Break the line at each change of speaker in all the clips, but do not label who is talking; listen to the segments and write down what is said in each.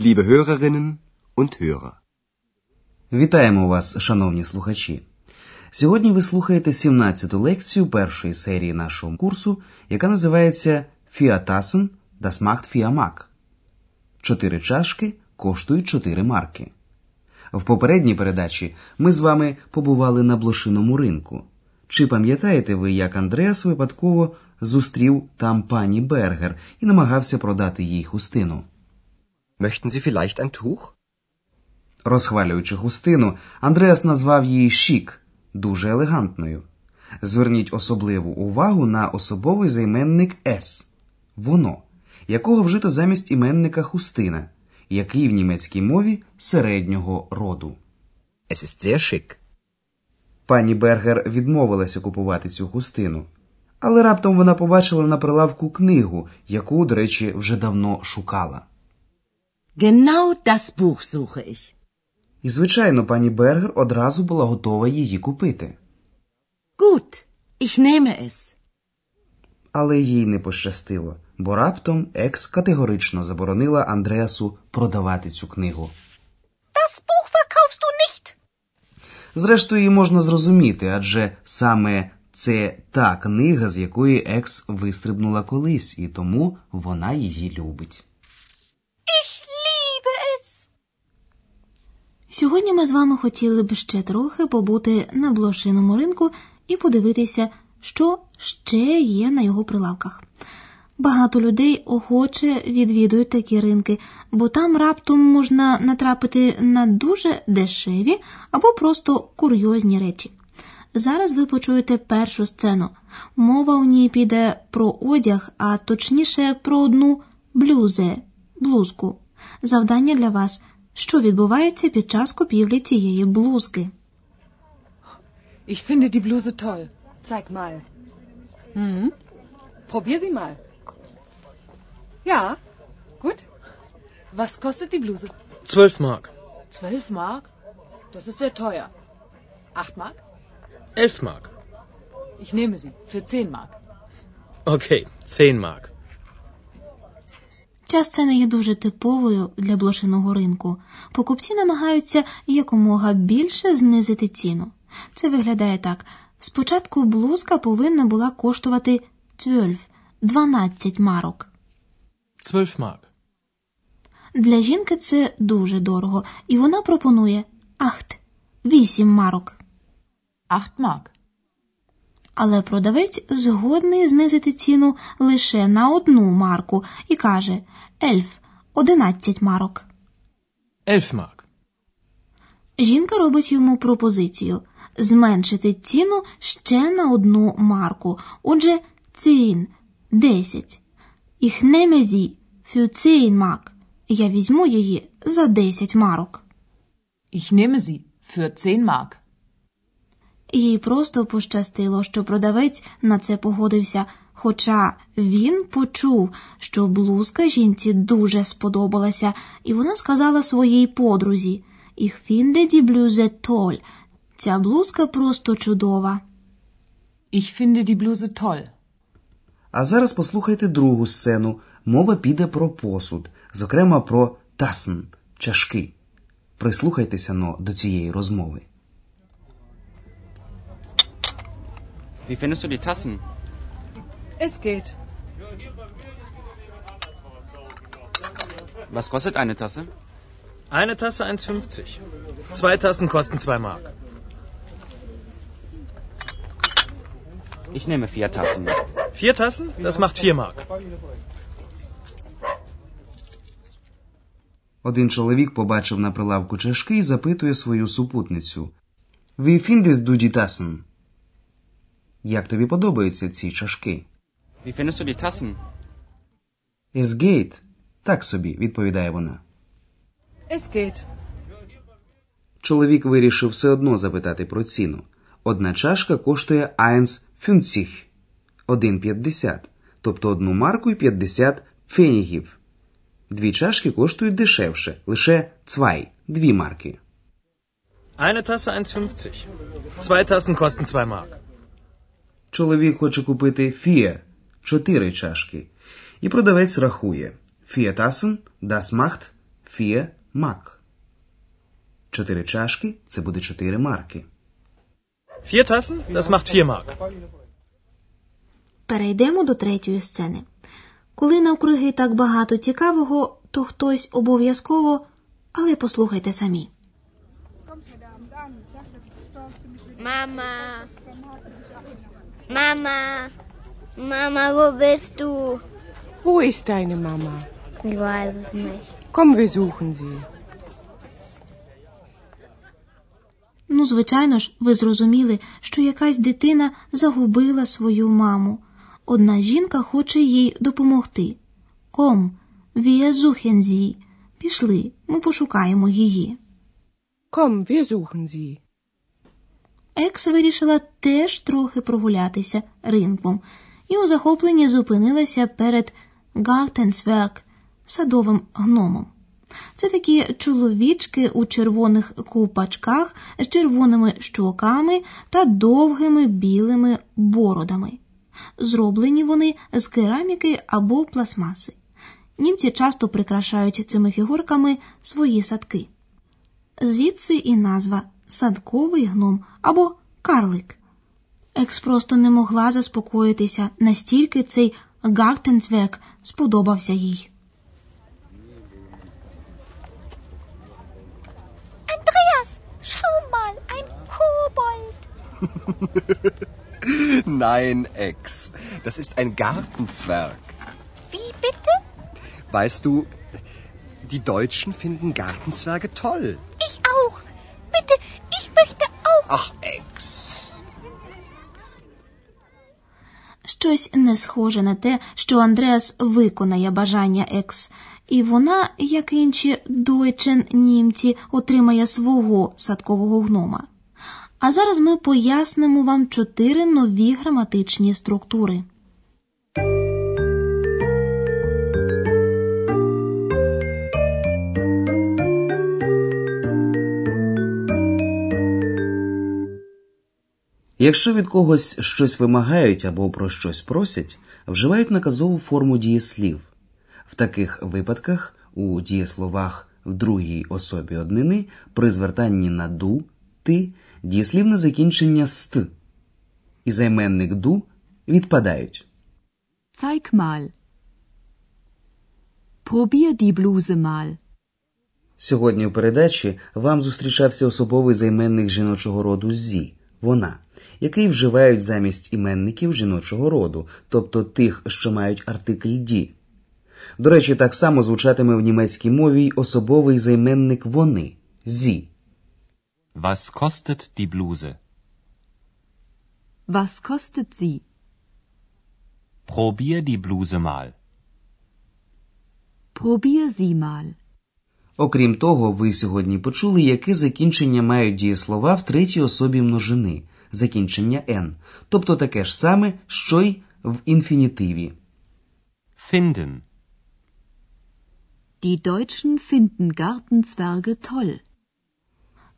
liebe Hörerinnen und Hörer.
Вітаємо вас, шановні слухачі. Сьогодні ви слухаєте 17-ту лекцію першої серії нашого курсу, яка називається Фіатасен das macht Mark. Чотири чашки коштують 4 марки. В попередній передачі ми з вами побували на блошиному ринку. Чи пам'ятаєте ви, як Андреас випадково зустрів там пані Бергер і намагався продати їй хустину?
Möchten Sie vielleicht ein Tuch?
Розхвалюючи хустину, Андреас назвав її шік, дуже елегантною. Зверніть особливу увагу на особовий займенник «с» – воно, якого вжито замість іменника хустина, який в німецькій мові середнього роду.
Es ist sehr schick.
Пані Бергер відмовилася купувати цю хустину, але раптом вона побачила на прилавку книгу, яку, до речі, вже давно шукала.
Genau das Buch suche ich.
І, звичайно, пані Бергер одразу була готова її купити.
Gut, ich nehme es.
Але їй не пощастило, бо раптом екс категорично заборонила Андреасу продавати цю книгу.
Das Buch verkaufst du nicht.
Зрештою, її можна зрозуміти, адже саме це та книга, з якої екс вистрибнула колись, і тому вона її любить.
Ich.
Сьогодні ми з вами хотіли б ще трохи побути на блошиному ринку і подивитися, що ще є на його прилавках. Багато людей охоче відвідують такі ринки, бо там раптом можна натрапити на дуже дешеві або просто курйозні речі. Зараз ви почуєте першу сцену. Мова у ній піде про одяг, а точніше про одну блюзе, блузку. Завдання для вас що відбувається під час купівлі цієї блузки.
Ich finde die Bluse toll.
Zeig mal. Mhm. Probier sie mal. Ja, gut.
Was kostet die Bluse?
12 Mark.
12 Mark? Das ist sehr teuer. 8 Mark?
11 Mark.
Ich nehme sie. Für 10 Mark.
Okay, 10 Mark.
Ця сцена є дуже типовою для блошиного ринку. Покупці намагаються якомога більше знизити ціну. Це виглядає так: спочатку блузка повинна була коштувати 12, 12 марок.
12 Mark.
Для жінки це дуже дорого, і вона пропонує ахт 8 марок.
8 Mark.
Але продавець згодний знизити ціну лише на одну марку і каже Ельф 11 марок.
11 Mark.
Жінка робить йому пропозицію зменшити ціну ще на одну марку. Отже, цін 10. Ich nehme sie für 10 марк. Я візьму її за 10 марок.
Ich nehme sie für 10 Mark.
Їй просто пощастило, що продавець на це погодився, хоча він почув, що блузка жінці дуже сподобалася, і вона сказала своїй подрузі «Ich finde die Bluse toll». Ця блузка просто чудова.
Ich finde die Bluse toll.
А зараз послухайте другу сцену. Мова піде про посуд, зокрема про тасн – чашки. Прислухайтеся но до цієї розмови.
Wie findest du die Tassen?
Es geht.
Was kostet eine Tasse?
Eine Tasse 1,50. Zwei Tassen kosten 2 Mark.
Ich nehme vier Tassen.
Vier Tassen? Das macht 4 Mark.
Один чоловік побачив на прилавку чашки і запитує свою супутницю. «Wie findest du die Tassen?» Як тобі подобаються ці чашки?
Wie findest du die Tassen?
Es geht. Так собі, відповідає вона.
Es geht.
Чоловік вирішив все одно запитати про ціну. Одна чашка коштує 1,50, 1,50, тобто одну марку і 50 фенігів. Дві чашки коштують дешевше, лише 2, дві марки.
Eine Tasse 1,50. Zwei Tassen kosten 2 Mark.
Чоловік хоче купити фіє чотири чашки. І продавець рахує. Фіє тасен, das macht vier Mark. Чотири чашки це буде чотири марки.
Vier Tassen? Das macht vier Mark.
Перейдемо до третьої сцени. Коли навкруги так багато цікавого, то хтось обов'язково, але послухайте самі.
Mama. Mama. Mama, wo bist du?
Wo ist deine Mama?
Ich weiß es nicht.
Komm, wir suchen sie.
Ну, звичайно ж, ви зрозуміли, що якась дитина загубила свою маму. Одна жінка хоче їй допомогти. Ком, wir suchen sie. Пішли, ми пошукаємо її.
Wir suchen sie.
Екс вирішила теж трохи прогулятися ринком і у захопленні зупинилася перед Гартенсверк садовим гномом. Це такі чоловічки у червоних купачках з червоними щоками та довгими білими бородами. Зроблені вони з кераміки або пластмаси. Німці часто прикрашають цими фігурками свої садки. Звідси і назва садковий гном або карлик. Екс просто не могла заспокоїтися, настільки цей Гартенцвек сподобався їй.
Andreas, schau mal, ein Kobold.
Nein, Ex. Das ist ein Gartenzwerg.
Wie bitte?
Weißt du, die Deutschen finden Gartenzwerge toll.
Щось не схоже на те, що Андреас виконає бажання екс, і вона, як інші дойчен німці, отримає свого садкового гнома. А зараз ми пояснимо вам чотири нові граматичні структури.
Якщо від когось щось вимагають або про щось просять, вживають наказову форму дієслів. В таких випадках у дієсловах в другій особі однини при звертанні на ду, ти дієслівне закінчення ст і займенник ду відпадають.
Zeig mal. Probier die Bluse mal.
Сьогодні в передачі вам зустрічався особовий займенник жіночого роду зі вона, який вживають замість іменників жіночого роду, тобто тих, що мають артикль ді. До речі, так само звучатиме в німецькій мові й особовий займенник вони зі.
Was kostet die Bluse?
Was kostet sie?
Probier die Bluse mal.
Probier sie mal.
Окрім того, ви сьогодні почули, яке закінчення мають дієслова в третій особі множини закінчення n, тобто таке ж саме, що й в інфінітиві.
Finden.
Die Deutschen finden Gartenzwerge toll.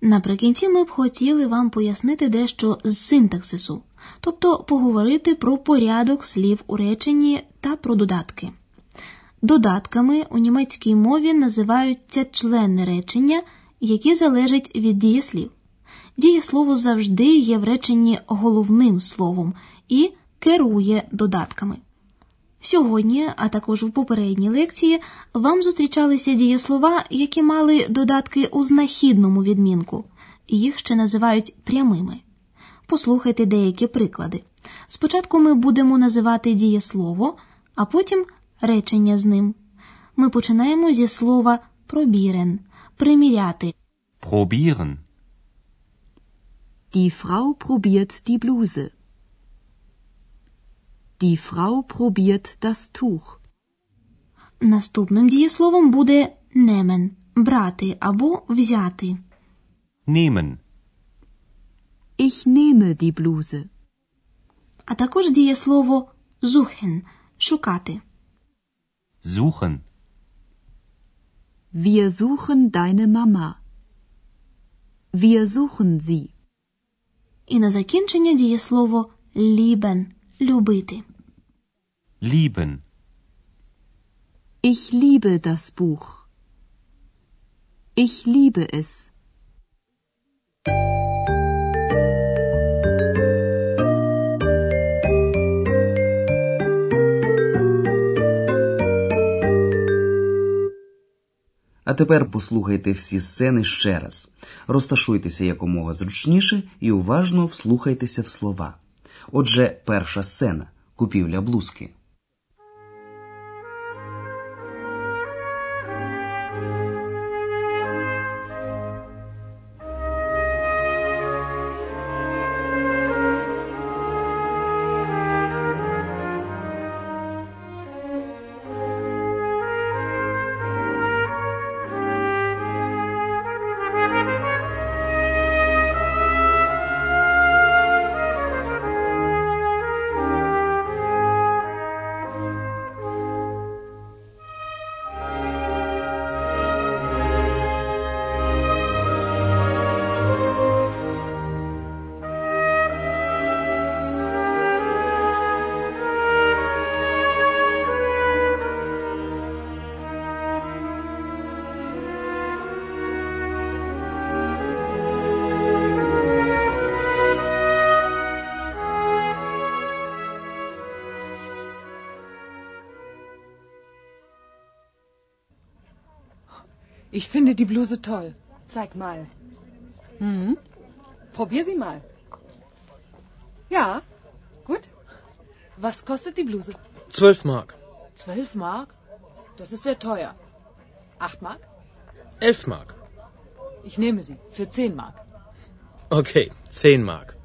Наприкінці ми б хотіли вам пояснити дещо з синтаксису, тобто поговорити про порядок слів у реченні та про додатки. Додатками у німецькій мові називаються члени речення, які залежать від дієслів. Дієслово завжди є в реченні головним словом і керує додатками. Сьогодні, а також в попередній лекції, вам зустрічалися дієслова, які мали додатки у знахідному відмінку. Їх ще називають прямими. Послухайте деякі приклади. Спочатку ми будемо називати дієслово, а потім речення з ним. Ми починаємо зі слова пробірен приміряти.
Probieren.
Die Frau probiert die Bluse. Die Frau probiert das Tuch.
Наступним дієсловом буде немен брати або взяти.
Nehmen.
Ich nehme die Bluse.
А також дієслово suchen шукати.
Suchen.
Wir suchen deine Mama. Wir suchen sie.
І на закінчення дієслово lieben любити.
Lieben.
Ich liebe das Buch. Ich liebe es.
А тепер послухайте всі сцени ще раз. Розташуйтеся якомога зручніше і уважно вслухайтеся в слова. Отже, перша сцена купівля блузки.
Ich finde die Bluse toll.
Zeig mal. Hm? Probier sie mal. Ja, gut.
Was kostet die Bluse?
12 Mark.
12 Mark? Das ist sehr teuer. 8 Mark?
11 Mark.
Ich nehme sie. Für 10 Mark.
Okay, 10 Mark.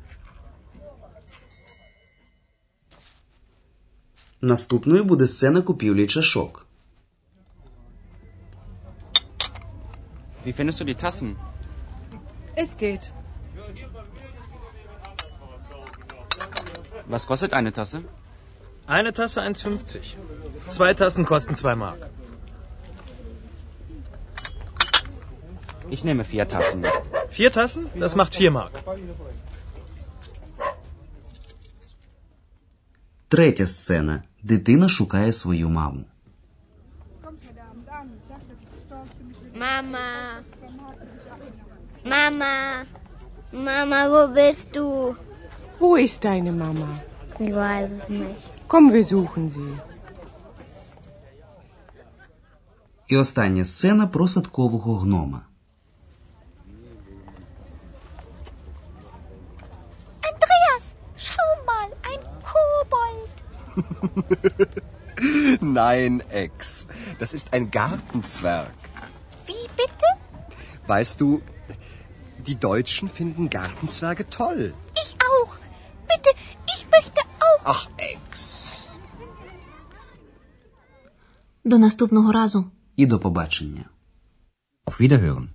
Наступною буде сцена купівлі чашок.
Wie findest du die Tassen?
Es geht.
Was kostet eine Tasse?
Eine Tasse 1,50. Zwei Tassen kosten 2 Mark.
Ich nehme vier Tassen.
Vier Tassen? Das macht 4 Mark.
Третя сцена. Дитина шукає свою маму.
Mama. Mama. Mama, wo bist du?
Wo ist deine Mama?
Ich weiß es nicht.
Komm, wir suchen sie.
І остання сцена про садкового гнома.
Andreas, schau mal, ein Kobold.
Nein, Ex. Das ist ein Gartenzwerg.
Wie bitte?
Weißt du, die Deutschen finden Gartenzwerge toll.
Ich auch. Bitte, ich möchte auch.
Ach, Ex.
До наступного разу.
І до побачення.
Auf Wiederhören.